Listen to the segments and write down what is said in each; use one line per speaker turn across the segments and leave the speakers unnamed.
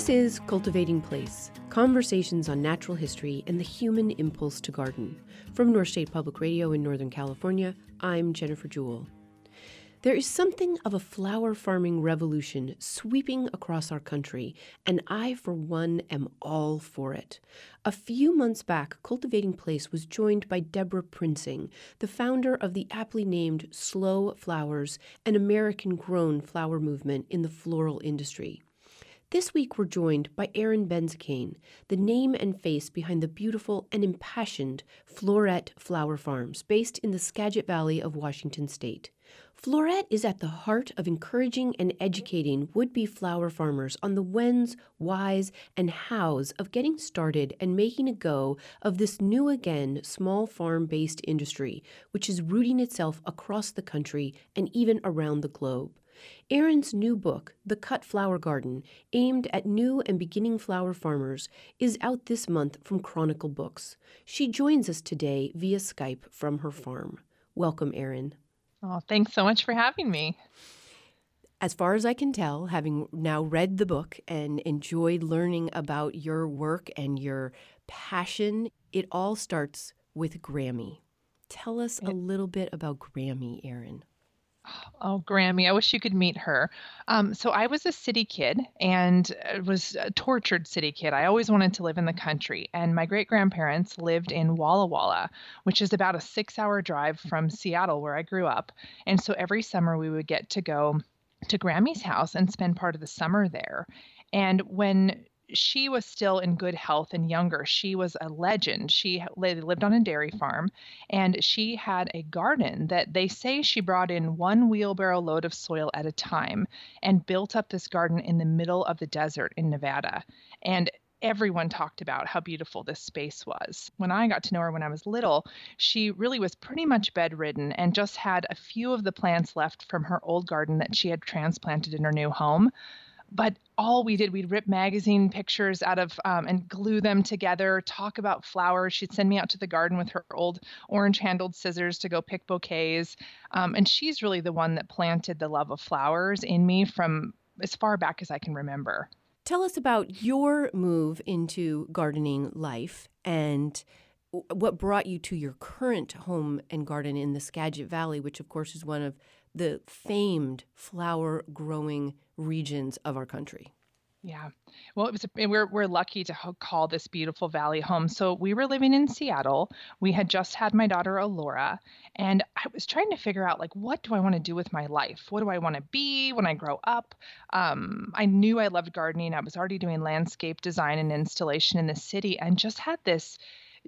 This is Cultivating Place Conversations on Natural History and the Human Impulse to Garden. From North State Public Radio in Northern California, I'm Jennifer Jewell. There is something of a flower farming revolution sweeping across our country, and I, for one, am all for it. A few months back, Cultivating Place was joined by Debra Prinzing, the founder of the aptly named Slow Flowers, an American grown flower movement in the floral industry. This week, we're joined by Erin Benzakein, the name and face behind the beautiful and impassioned Floret Flower Farms, based in the Skagit Valley of Washington State. Floret is at the heart of encouraging and educating would be flower farmers on the whens, whys, and hows of getting started and making a go of this new again small farm based industry, which is rooting itself across the country and even around the globe. Erin's new book, The Cut Flower Garden, aimed at new and beginning flower farmers, is out this month from Chronicle Books. She joins us today via Skype from her farm. Welcome, Erin.
Oh, thanks so much for having me.
As far as I can tell, having now read the book and enjoyed learning about your work and your passion, it all starts with Grammy. Tell us a little bit about Grammy, Erin.
Oh, Grammy, I wish you could meet her. Um, so I was a city kid and was a tortured city kid. I always wanted to live in the country. And my great grandparents lived in Walla Walla, which is about a six hour drive from Seattle, where I grew up. And so every summer we would get to go to Grammy's house and spend part of the summer there. And when she was still in good health and younger. She was a legend. She lived on a dairy farm and she had a garden that they say she brought in one wheelbarrow load of soil at a time and built up this garden in the middle of the desert in Nevada. And everyone talked about how beautiful this space was. When I got to know her when I was little, she really was pretty much bedridden and just had a few of the plants left from her old garden that she had transplanted in her new home but all we did we'd rip magazine pictures out of um, and glue them together talk about flowers. She'd send me out to the garden with her old orange handled scissors to go pick bouquets. Um, and she's really the one that planted the love of flowers in me from as far back as i can remember.
Tell us about your move into gardening life and what brought you to your current home and garden in the Skagit Valley, which of course is one of the famed flower growing regions of our country.
Yeah. Well, it was a, we're we're lucky to call this beautiful valley home. So we were living in Seattle. We had just had my daughter Elora, and I was trying to figure out like what do I want to do with my life? What do I want to be when I grow up? Um, I knew I loved gardening. I was already doing landscape design and installation in the city, and just had this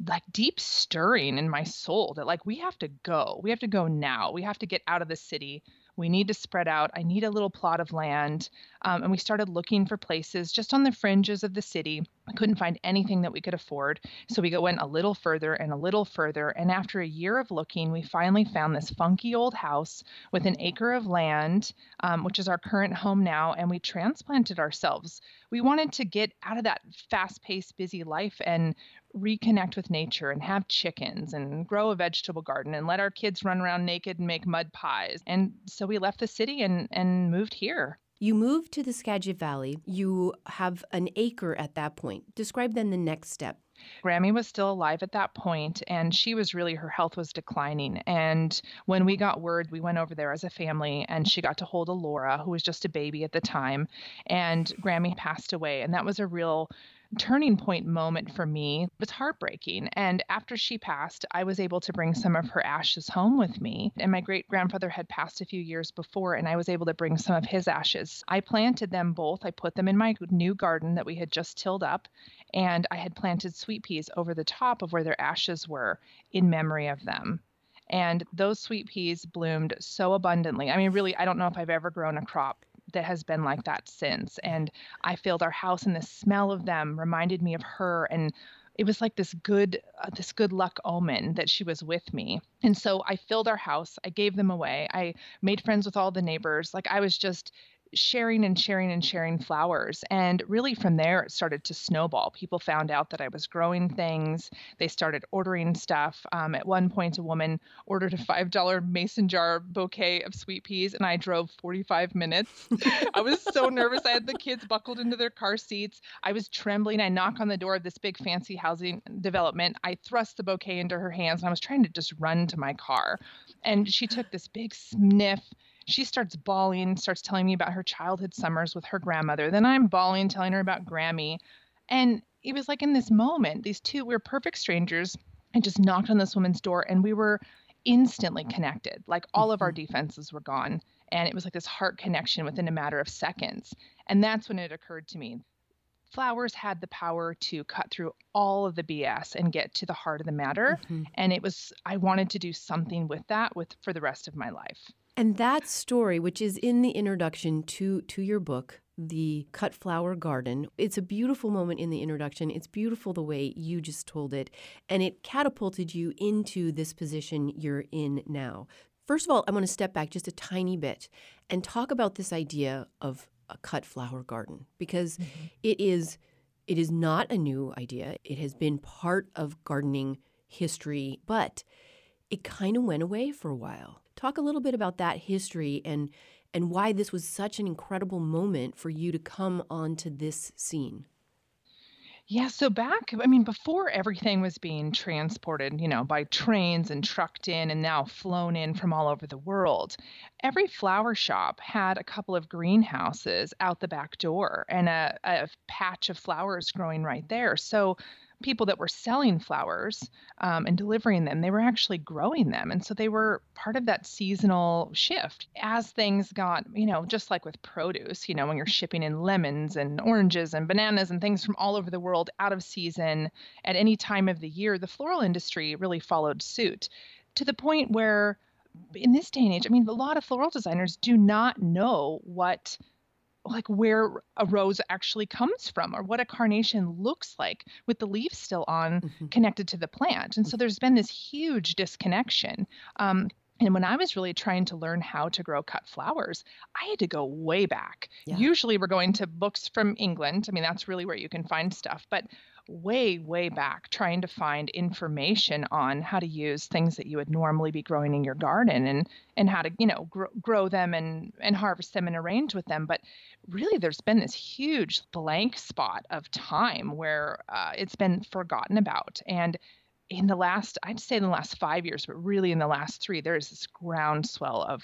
like deep stirring in my soul that like we have to go. We have to go now. We have to get out of the city. We need to spread out. I need a little plot of land. Um, and we started looking for places just on the fringes of the city. I couldn't find anything that we could afford. So we went a little further and a little further. And after a year of looking, we finally found this funky old house with an acre of land, um, which is our current home now. And we transplanted ourselves. We wanted to get out of that fast paced, busy life and reconnect with nature and have chickens and grow a vegetable garden and let our kids run around naked and make mud pies. And so we left the city and, and moved here.
You moved to the Skagit Valley. You have an acre at that point. Describe then the next step.
Grammy was still alive at that point, and she was really, her health was declining. And when we got word, we went over there as a family, and she got to hold Elora, who was just a baby at the time. And Grammy passed away, and that was a real turning point moment for me was heartbreaking. And after she passed, I was able to bring some of her ashes home with me. And my great grandfather had passed a few years before, and I was able to bring some of his ashes. I planted them both. I put them in my new garden that we had just tilled up, and I had planted sweet peas over the top of where their ashes were in memory of them. And those sweet peas bloomed so abundantly. I mean, really, I don't know if I've ever grown a crop that has been like that since. And I filled our house, and the smell of them reminded me of her. And it was like this good uh, this good luck omen that she was with me and so i filled our house i gave them away i made friends with all the neighbors like i was just sharing and sharing and sharing flowers. And really from there, it started to snowball. People found out that I was growing things. They started ordering stuff. Um, at one point, a woman ordered a $5 mason jar bouquet of sweet peas, and I drove 45 minutes. I was so nervous. I had the kids buckled into their car seats. I was trembling. I knock on the door of this big fancy housing development. I thrust the bouquet into her hands, and I was trying to just run to my car. And she took this big sniff she starts bawling, starts telling me about her childhood summers with her grandmother. Then I'm bawling, telling her about Grammy. And it was like in this moment, these two, we were perfect strangers. I just knocked on this woman's door and we were instantly connected. Like all of our mm-hmm. defenses were gone. And it was like this heart connection within a matter of seconds. And that's when it occurred to me. Flowers had the power to cut through all of the BS and get to the heart of the matter. Mm-hmm. And it was, I wanted to do something with that with for the rest of my life.
And that story, which is in the introduction to, to your book, The Cut Flower Garden, it's a beautiful moment in the introduction. It's beautiful the way you just told it. And it catapulted you into this position you're in now. First of all, I want to step back just a tiny bit and talk about this idea of a cut flower garden because mm-hmm. it is it is not a new idea. It has been part of gardening history, but it kind of went away for a while. Talk a little bit about that history and and why this was such an incredible moment for you to come onto this scene.
Yeah, so back, I mean, before everything was being transported, you know, by trains and trucked in and now flown in from all over the world, every flower shop had a couple of greenhouses out the back door and a, a patch of flowers growing right there. So people that were selling flowers um, and delivering them, they were actually growing them. And so they were part of that seasonal shift. As things got, you know, just like with produce, you know, when you're shipping in lemons and oranges and bananas and things from all over the world out of season at any time of the year, the floral industry really followed suit to the point where in this day and age, I mean, a lot of floral designers do not know what like where a rose actually comes from or what a carnation looks like with the leaves still on mm-hmm. connected to the plant and so there's been this huge disconnection um, and when I was really trying to learn how to grow cut flowers, I had to go way back. Yeah. Usually we're going to books from England. I mean, that's really where you can find stuff. But way, way back trying to find information on how to use things that you would normally be growing in your garden and and how to you know grow, grow them and and harvest them and arrange with them. But really, there's been this huge blank spot of time where uh, it's been forgotten about and in the last, I'd say in the last five years, but really in the last three, there's this groundswell of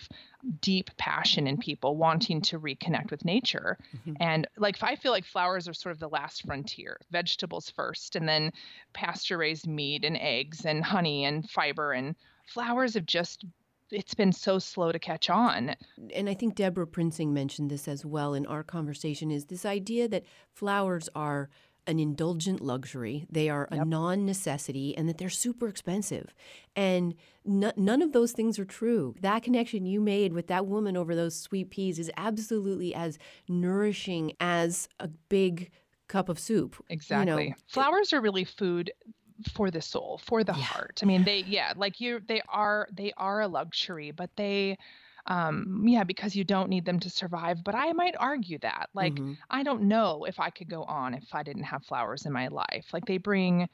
deep passion in people wanting to reconnect with nature. Mm-hmm. And like, I feel like flowers are sort of the last frontier vegetables first, and then pasture raised meat and eggs and honey and fiber. And flowers have just it's been so slow to catch on.
And I think Debra Prinzing mentioned this as well in our conversation is this idea that flowers are an indulgent luxury, they are yep. a non necessity, and that they're super expensive. And n- none of those things are true. That connection you made with that woman over those sweet peas is absolutely as nourishing as a big cup of soup.
Exactly. You know, Flowers are really food for the soul, for the yeah. heart. I mean, they yeah, like you they are they are a luxury, but they um, yeah, because you don't need them to survive. But I might argue that. Like, mm-hmm. I don't know if I could go on if I didn't have flowers in my life. Like, they bring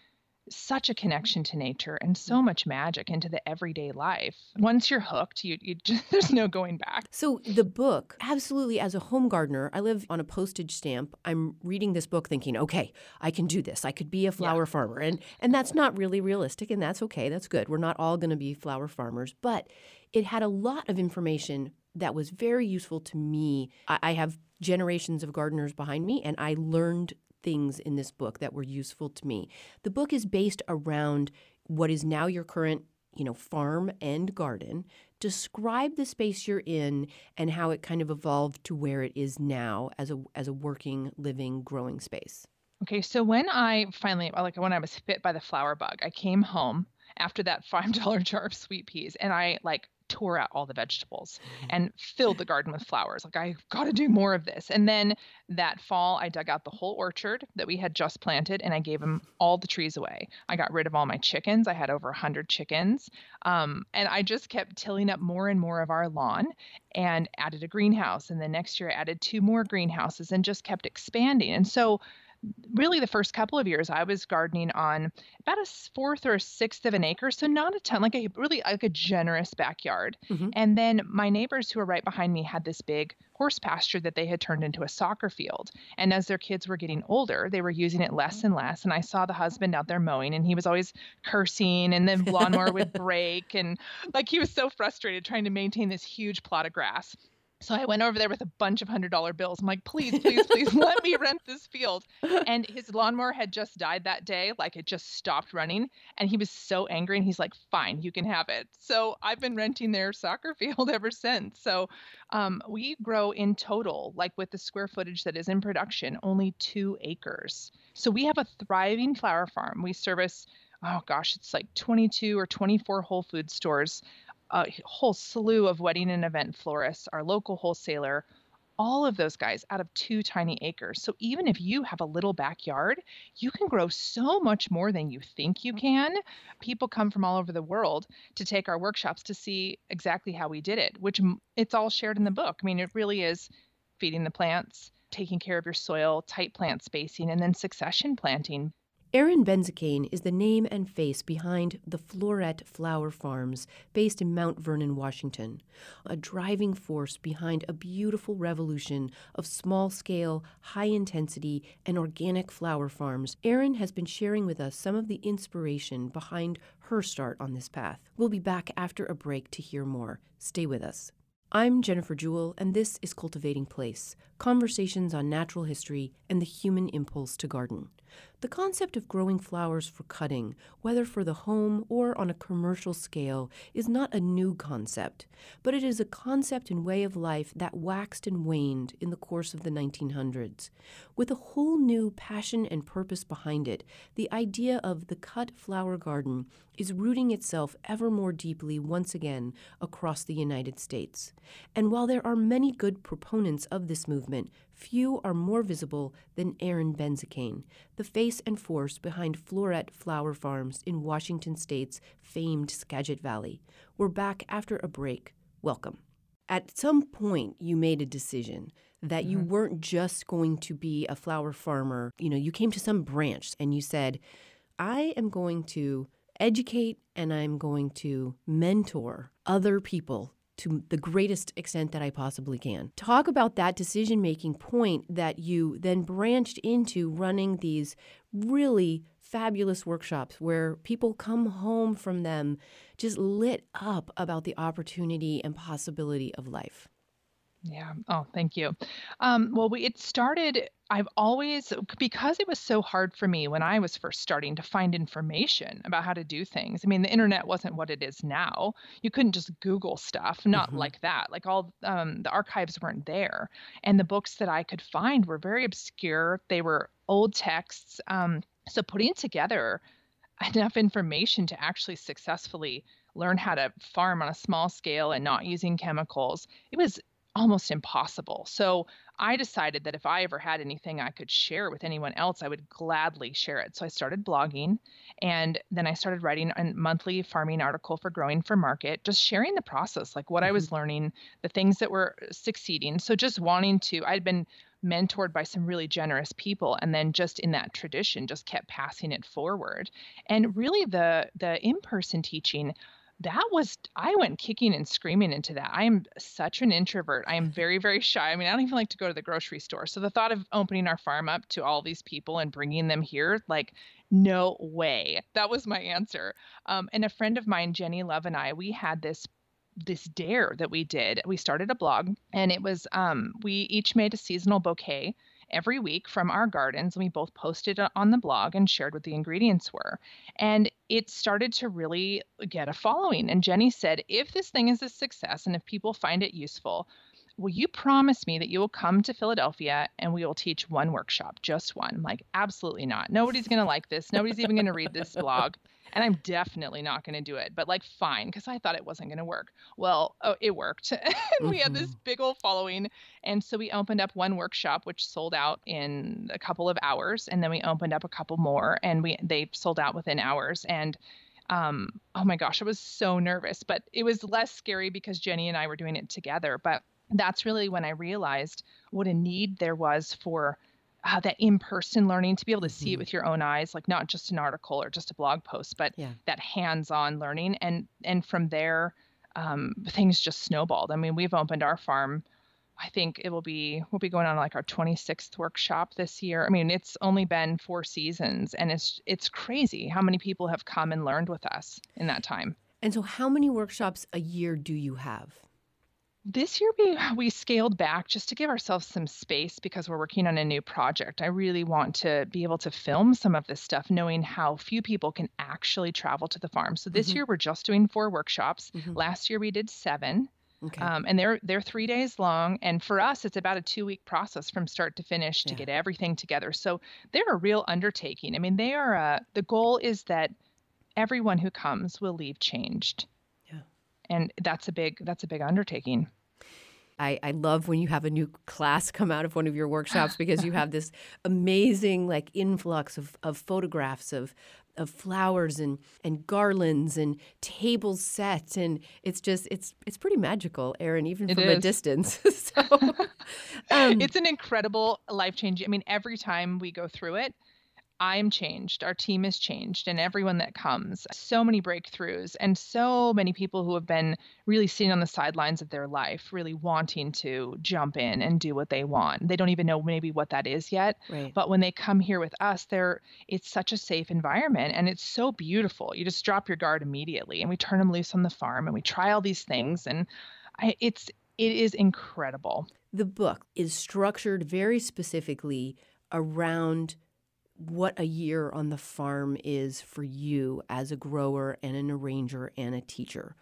such a connection to nature and so much magic into the everyday life. Once you're hooked, you, you just, there's no going back.
So the book, absolutely, as a home gardener, I live on a postage stamp. I'm reading this book, thinking, okay, I can do this. I could be a flower yeah. farmer, and and that's not really realistic, and that's okay. That's good. We're not all going to be flower farmers, but it had a lot of information that was very useful to me. I have generations of gardeners behind me, and I learned things in this book that were useful to me. The book is based around what is now your current, you know, farm and garden. Describe the space you're in and how it kind of evolved to where it is now as a as a working, living, growing space.
Okay, so when I finally like when I was bit by the flower bug, I came home after that $5 jar of sweet peas and I like tore out all the vegetables and filled the garden with flowers. Like, I've got to do more of this. And then that fall, I dug out the whole orchard that we had just planted and I gave them all the trees away. I got rid of all my chickens. I had over 100 chickens. Um, and I just kept tilling up more and more of our lawn and added a greenhouse. And then next year, I added two more greenhouses and just kept expanding. And so, really the first couple of years I was gardening on about a fourth or a sixth of an acre, so not a ton, like a really like a generous backyard. Mm-hmm. And then my neighbors who were right behind me had this big horse pasture that they had turned into a soccer field. And as their kids were getting older, they were using it less and less. And I saw the husband out there mowing, and he was always cursing, and the lawnmower would break, and like he was so frustrated trying to maintain this huge plot of grass. So I went over there with a bunch of hundred dollar bills. I'm like, please, please, please let me rent this field. And his lawnmower had just died that day. Like it just stopped running. And he was so angry. And he's like, fine, you can have it. So I've been renting their soccer field ever since. So um, we grow in total, like with the square footage that is in production, only two acres. So we have a thriving flower farm. We service oh gosh, it's like 22 or 24 Whole Food stores a whole slew of wedding and event florists, our local wholesaler, all of those guys out of two tiny acres. So even if you have a little backyard, you can grow so much more than you think you can. People come from all over the world to take our workshops to see exactly how we did it, which it's all shared in the book. I mean, it really is feeding the plants, taking care of your soil, tight plant spacing, and then succession planting.
Erin Benzakein is the name and face behind the Floret Flower Farms, based in Mount Vernon, Washington, a driving force behind a beautiful revolution of small scale, high intensity, and organic flower farms. Erin has been sharing with us some of the inspiration behind her start on this path. We'll be back after a break to hear more. Stay with us. I'm Jennifer Jewell, and this is Cultivating Place Conversations on Natural History and the Human Impulse to Garden. The concept of growing flowers for cutting, whether for the home or on a commercial scale, is not a new concept, but it is a concept and way of life that waxed and waned in the course of the 1900s. With a whole new passion and purpose behind it, the idea of the cut flower garden is rooting itself ever more deeply once again across the United States. And while there are many good proponents of this movement, few are more visible than Erin Benzakein, the face and force behind Floret Flower Farms in Washington State's famed Skagit Valley. We're back after a break. Welcome. At some point, you made a decision that you mm-hmm. weren't just going to be a flower farmer. You know, you came to some branch and you said, I am going to educate and I'm going to mentor other people to the greatest extent that I possibly can. Talk about that decision making point that you then branched into running these really fabulous workshops where people come home from them just lit up about the opportunity and possibility of life.
Yeah. Oh, thank you. Um, well, we, it started, I've always, because it was so hard for me when I was first starting to find information about how to do things. I mean, the internet wasn't what it is now. You couldn't just Google stuff, not mm-hmm. like that. Like all um, the archives weren't there. And the books that I could find were very obscure, they were old texts. Um, so putting together enough information to actually successfully learn how to farm on a small scale and not using chemicals, it was almost impossible. So I decided that if I ever had anything I could share with anyone else, I would gladly share it. So I started blogging and then I started writing a monthly farming article for Growing for Market, just sharing the process, like what mm-hmm. I was learning, the things that were succeeding. So just wanting to, I'd been mentored by some really generous people and then just in that tradition just kept passing it forward and really the the in-person teaching that was I went kicking and screaming into that. I am such an introvert. I am very very shy. I mean, I don't even like to go to the grocery store. So the thought of opening our farm up to all these people and bringing them here, like no way. That was my answer. Um, and a friend of mine, Jenny Love, and I, we had this this dare that we did. We started a blog, and it was um, we each made a seasonal bouquet every week from our gardens. And we both posted on the blog and shared what the ingredients were. And it started to really get a following. And Jenny said, if this thing is a success and if people find it useful, will you promise me that you will come to Philadelphia and we will teach one workshop, just one? I'm like, absolutely not. Nobody's going to like this. Nobody's even going to read this blog. And I'm definitely not going to do it. But like, fine, because I thought it wasn't going to work. Well, oh, it worked. and mm-hmm. we had this mm-hmm. big old following. And so we opened up one workshop, which sold out in a couple of hours. And then we opened up a couple more and we they sold out within hours. And um, oh my gosh, I was so nervous, but it was less scary because Jenny and I were doing it together. But that's really when I realized what a need there was for uh, that in-person learning to be able to see mm-hmm. it with your own eyes like not just an article or just a blog post but yeah. that hands-on learning and and from there um, things just snowballed i mean we've opened our farm i think it will be we'll be going on like our 26th workshop this year i mean it's only been four seasons and it's it's crazy how many people have come and learned with us in that time
and so how many workshops a year do you have
this year we we scaled back just to give ourselves some space because we're working on a new project. I really want to be able to film some of this stuff knowing how few people can actually travel to the farm. So this mm-hmm. year we're just doing four workshops. Mm-hmm. Last year we did 7. Okay. Um, and they're they're three days long, and for us, it's about a two week process from start to finish to yeah. get everything together. So they're a real undertaking. I mean, they are. Uh, the goal is that everyone who comes will leave changed Yeah. and that's a big that's a big undertaking.
I, I love when you have a new class come out of one of your workshops because you have this amazing like influx of, of photographs of of flowers and and garlands and tables set and it's just it's it's pretty magical Erin even from a distance. So
um, it's an incredible life changing i mean every time we go through it I'm changed, our team is changed, and everyone that comes. So many breakthroughs, and so many people who have been really sitting on the sidelines of their life, really wanting to jump in and do what they want. They don't even know maybe what that is yet. Right. But when they come here with us, they're it's such a safe environment and it's so beautiful. You just drop your guard immediately, and we turn them loose on the farm, and we try all these things, and I, it's it is incredible.
The book is structured very specifically around what a year on the farm is for you as a grower and an arranger and a teacher.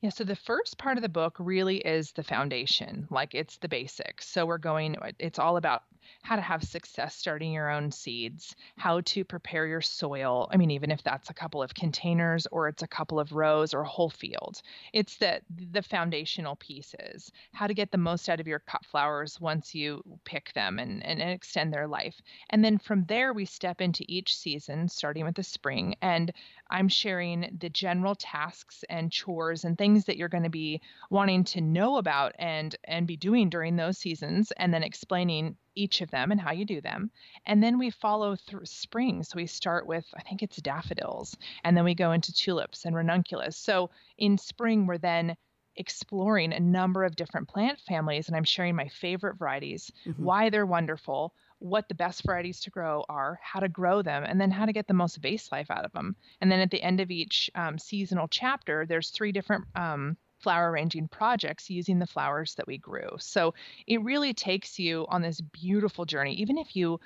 Yeah, so the first part of the book really is the foundation, like it's the basics. So we're going, it's all about how to have success starting your own seeds, how to prepare your soil. I mean, even if that's a couple of containers or it's a couple of rows or a whole field, it's the the foundational pieces, how to get the most out of your cut flowers once you pick them and, and, and extend their life. And then from there, we step into each season, starting with the spring. And I'm sharing the general tasks and chores and things that you're going to be wanting to know about and and be doing during those seasons and then explaining each of them and how you do them. And then we follow through spring. So we start with, I think it's daffodils, and then we go into tulips and ranunculus. So in spring, we're then exploring a number of different plant families, and I'm sharing my favorite varieties, mm-hmm. why they're wonderful, what the best varieties to grow are, how to grow them, and then how to get the most vase life out of them. And then at the end of each um, seasonal chapter, there's three different um, flower arranging projects using the flowers that we grew. So it really takes you on this beautiful journey, even if you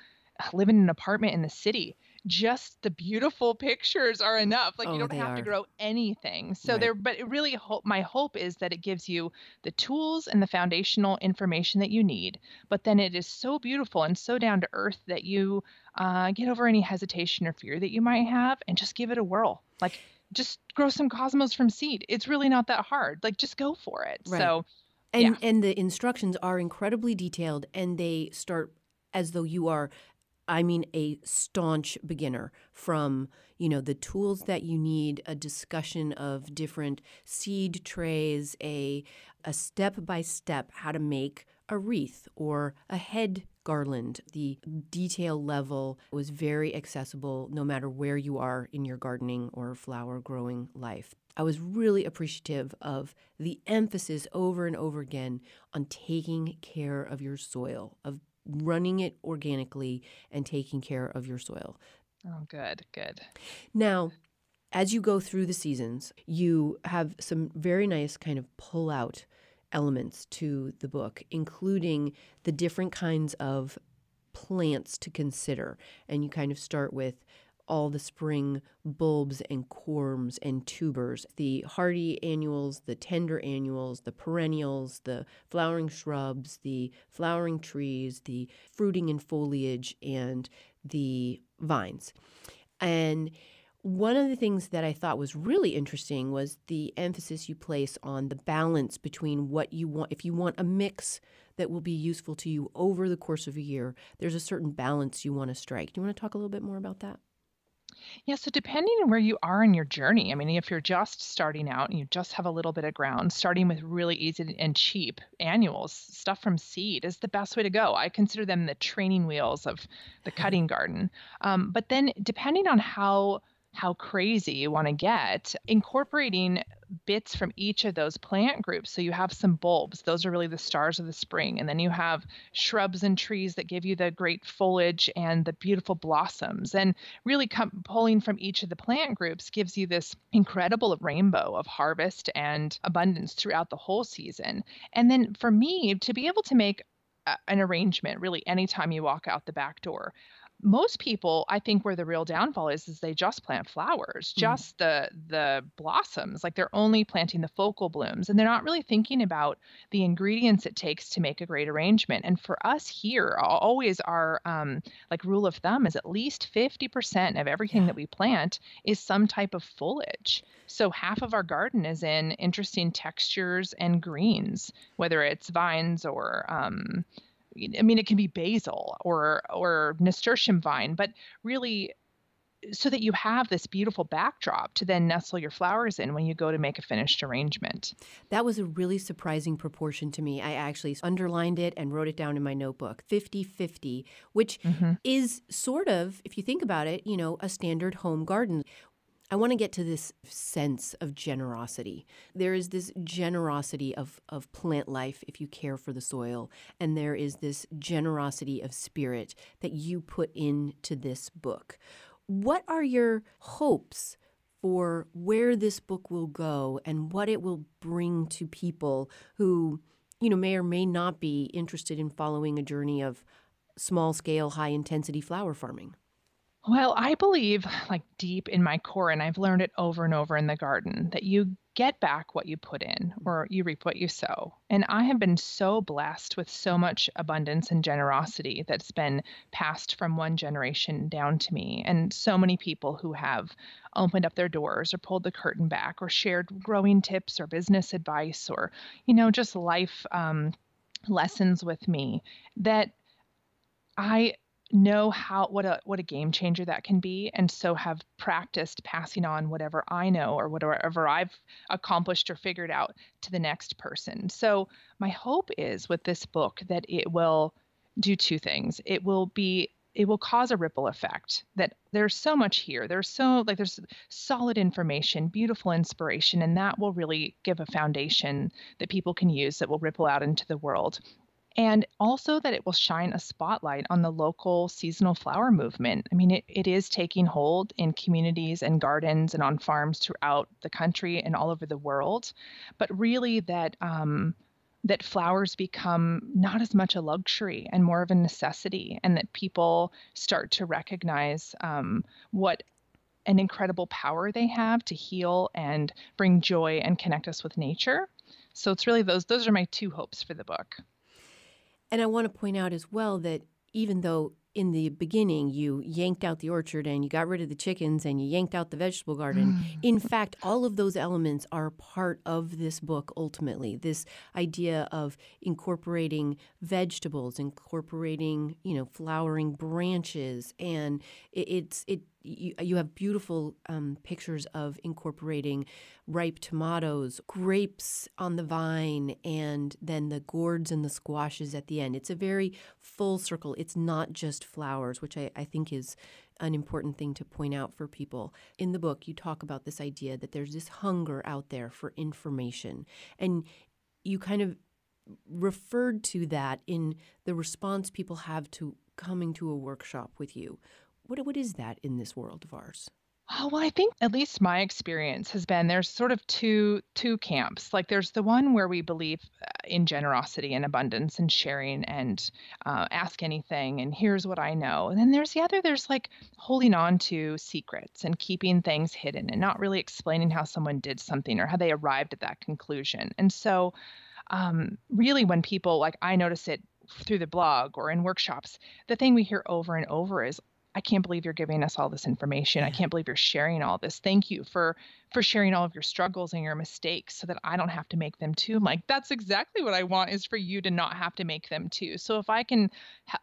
live in an apartment in the city. Just the beautiful pictures are enough. Like oh, you don't have are. to grow anything. So right. there, but it really hope my hope is that it gives you the tools and the foundational information that you need. But then it is so beautiful and so down to earth that you uh, get over any hesitation or fear that you might have and just give it a whirl. Like just grow some cosmos from seed. It's really not that hard. Like just go for it. Right. So
and yeah. and the instructions are incredibly detailed and they start as though you are I mean a staunch beginner from, you know, the tools that you need, a discussion of different seed trays, a a step by step how to make a wreath or a head garland. The detail level was very accessible no matter where you are in your gardening or flower growing life. I was really appreciative of the emphasis over and over again on taking care of your soil, of running it organically and taking care of your soil.
Oh, good, good.
Now, as you go through the seasons, you have some very nice kind of pull out elements to the book, including the different kinds of plants to consider. And you kind of start with all the spring bulbs and corms and tubers, the hardy annuals, the tender annuals, the perennials, the flowering shrubs, the flowering trees, the fruiting and foliage, and the vines. And One of the things that I thought was really interesting was the emphasis you place on the balance between what you want. If you want a mix that will be useful to you over the course of a year, there's a certain balance you want to strike. Do you want to talk a little bit more about that?
Yeah, so depending on where you are in your journey, I mean, if you're just starting out and you just have a little bit of ground, starting with really easy and cheap annuals, stuff from seed is the best way to go. I consider them the training wheels of the cutting garden. Um, but then, depending on how how crazy you want to get, incorporating bits from each of those plant groups. So you have some bulbs, those are really the stars of the spring. And then you have shrubs and trees that give you the great foliage and the beautiful blossoms. And really pulling from each of the plant groups gives you this incredible rainbow of harvest and abundance throughout the whole season. And then for me, to be able to make an arrangement really anytime you walk out the back door most people i think where the real downfall is is they just plant flowers mm. just the the blossoms like they're only planting the focal blooms and they're not really thinking about the ingredients it takes to make a great arrangement and for us here always our um, like rule of thumb is at least 50% of everything yeah. that we plant is some type of foliage so half of our garden is in interesting textures and greens whether it's vines or um, I mean, it can be basil or or nasturtium vine, but really so that you have this beautiful backdrop to then nestle your flowers in when you go to make a finished arrangement.
That was a really surprising proportion to me. I actually underlined it and wrote it down in my notebook 50 50, which mm-hmm. is sort of, if you think about it, you know, a standard home garden. I want to get to this sense of generosity. There is this generosity of, of plant life if you care for the soil, and there is this generosity of spirit that you put into this book. What are your hopes for where this book will go and what it will bring to people who, you know, may or may not be interested in following a journey of small scale, high intensity flower farming?
Well, I believe, like deep in my core, and I've learned it over and over in the garden, that you get back what you put in or you reap what you sow. And I have been so blessed with so much abundance and generosity that's been passed from one generation down to me. And so many people who have opened up their doors or pulled the curtain back or shared growing tips or business advice or, you know, just life um, lessons with me that I know how what a what a game changer that can be and so have practiced passing on whatever I know or whatever I've accomplished or figured out to the next person. So my hope is with this book that it will do two things. It will be it will cause a ripple effect that there's so much here there's so like there's solid information beautiful inspiration and that will really give a foundation that people can use that will ripple out into the world and also that it will shine a spotlight on the local seasonal flower movement. I mean, it, it is taking hold in communities and gardens and on farms throughout the country and all over the world, but really that. Um, that flowers become not as much a luxury and more of a necessity, and that people start to recognize um, what an incredible power they have to heal and bring joy and connect us with nature. So it's really those those are my two hopes for the book.
And I want to point out as well that even though in the beginning you yanked out the orchard and you got rid of the chickens and you yanked out the vegetable garden, mm. in fact, all of those elements are part of this book ultimately. This idea of incorporating vegetables, incorporating, you know, flowering branches, and it, it's it you, you have beautiful um, pictures of incorporating ripe tomatoes, grapes on the vine, and then the gourds and the squashes at the end. It's a very full circle. It's not just flowers, which I, I think is an important thing to point out for people. In the book, you talk about this idea that there's this hunger out there for information. And you kind of referred to that in the response people have to coming to a workshop with you. What what is that in this world of ours?
Oh, well, I think at least my experience has been there's sort of two two camps. Like there's the one where we believe uh, in generosity and abundance and sharing and uh, ask anything and here's what I know. And then there's the other. There's like holding on to secrets and keeping things hidden and not really explaining how someone did something or how they arrived at that conclusion. And so, um, really, when people like I notice it through the blog or in workshops, the thing we hear over and over is I can't believe you're giving us all this information. I can't believe you're sharing all this. Thank you for for sharing all of your struggles and your mistakes so that I don't have to make them too. I'm like, that's exactly what I want is for you to not have to make them too. So if I can,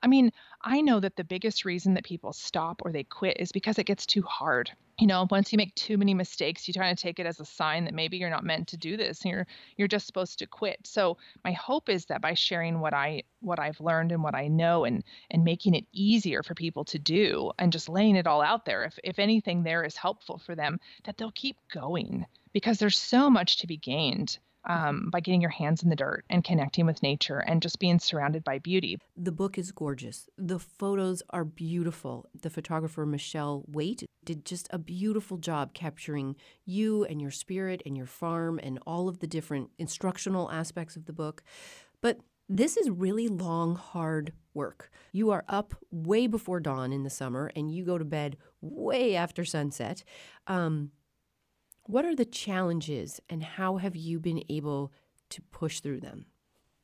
I mean, I know that the biggest reason that people stop or they quit is because it gets too hard. You know, once you make too many mistakes, you kind of take it as a sign that maybe you're not meant to do this and you're you're just supposed to quit. So my hope is that by sharing what I what I've learned and what I know and and making it easier for people to do and just laying it all out there, if if anything there is helpful for them, that they'll keep going because there's so much to be gained um, by getting your hands in the dirt and connecting with nature and just being surrounded by beauty.
The book is gorgeous. The photos are beautiful. The photographer Michele Waite did just a beautiful job capturing you and your spirit and your farm and all of the different instructional aspects of the book. But this is really long, hard work. You are up way before dawn in the summer and you go to bed way after sunset. Um, what are the challenges and how have you been able to push through them?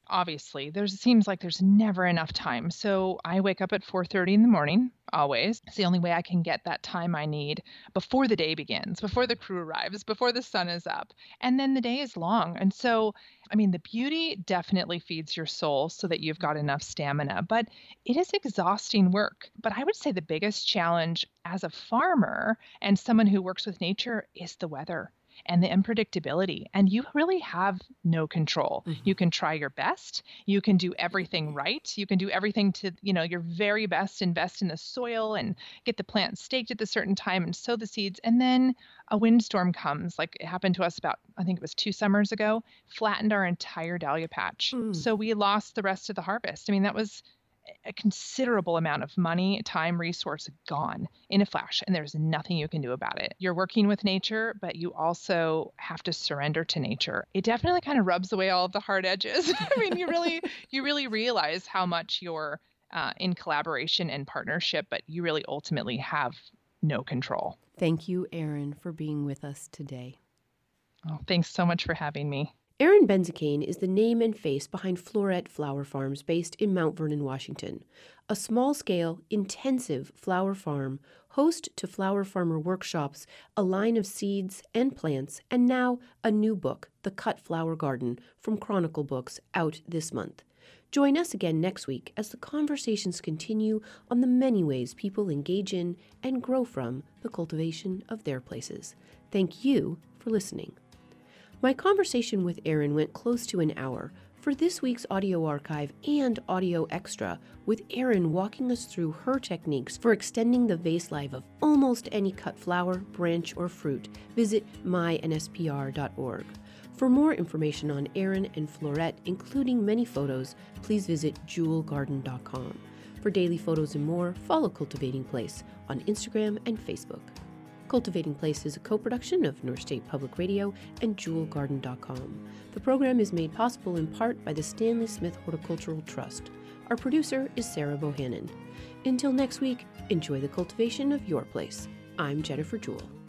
Obviously there's seems like there's never enough time. So i wake up at 4.30 in the morning always. It's the only way i can get that time i need before the day begins before the crew arrives before the sun is up and then the day is long. And so i mean the beauty definitely feeds your soul so that you've got enough stamina but it is exhausting work. But i would say the biggest challenge as a farmer and someone who works with nature is the weather and the unpredictability. And you really have no control. Mm-hmm. You can try your best. You can do everything right. You can do everything to, you know, your very best, invest in the soil and get the plant staked at the certain time and sow the seeds. And then a windstorm comes, like it happened to us about, I think it was two summers ago, flattened our entire dahlia patch. Mm. So we lost the rest of the harvest. I mean, that was a considerable amount of money, time, resource gone in a flash, and there's nothing you can do about it. You're working with nature, but you also have to surrender to nature. It definitely kind of rubs away all of the hard edges. I mean, you really, you really realize how much you're uh, in collaboration and partnership, but you really ultimately have no control.
Thank you, Erin, for being with us today.
Oh, thanks so much for having me.
Erin Benzakein is the name and face behind Floret Flower Farms based in Mount Vernon, Washington, a small scale, intensive flower farm, host to flower farmer workshops, a line of seeds and plants, and now a new book, The Cut Flower Garden, from Chronicle Books, out this month. Join us again next week as the conversations continue on the many ways people engage in and grow from the cultivation of their places. Thank you for listening. My conversation with Erin went close to an hour. For this week's audio archive and audio extra, with Erin walking us through her techniques for extending the vase life of almost any cut flower, branch, or fruit, visit mynspr.org. For more information on Erin and Floret, including many photos, please visit jewelgarden.com. For daily photos and more, follow Cultivating Place on Instagram and Facebook. Cultivating Place is a co production of North State Public Radio and JewelGarden.com. The program is made possible in part by the Stanley Smith Horticultural Trust. Our producer is Sarah Bohannon. Until next week, enjoy the cultivation of your place. I'm Jennifer Jewell.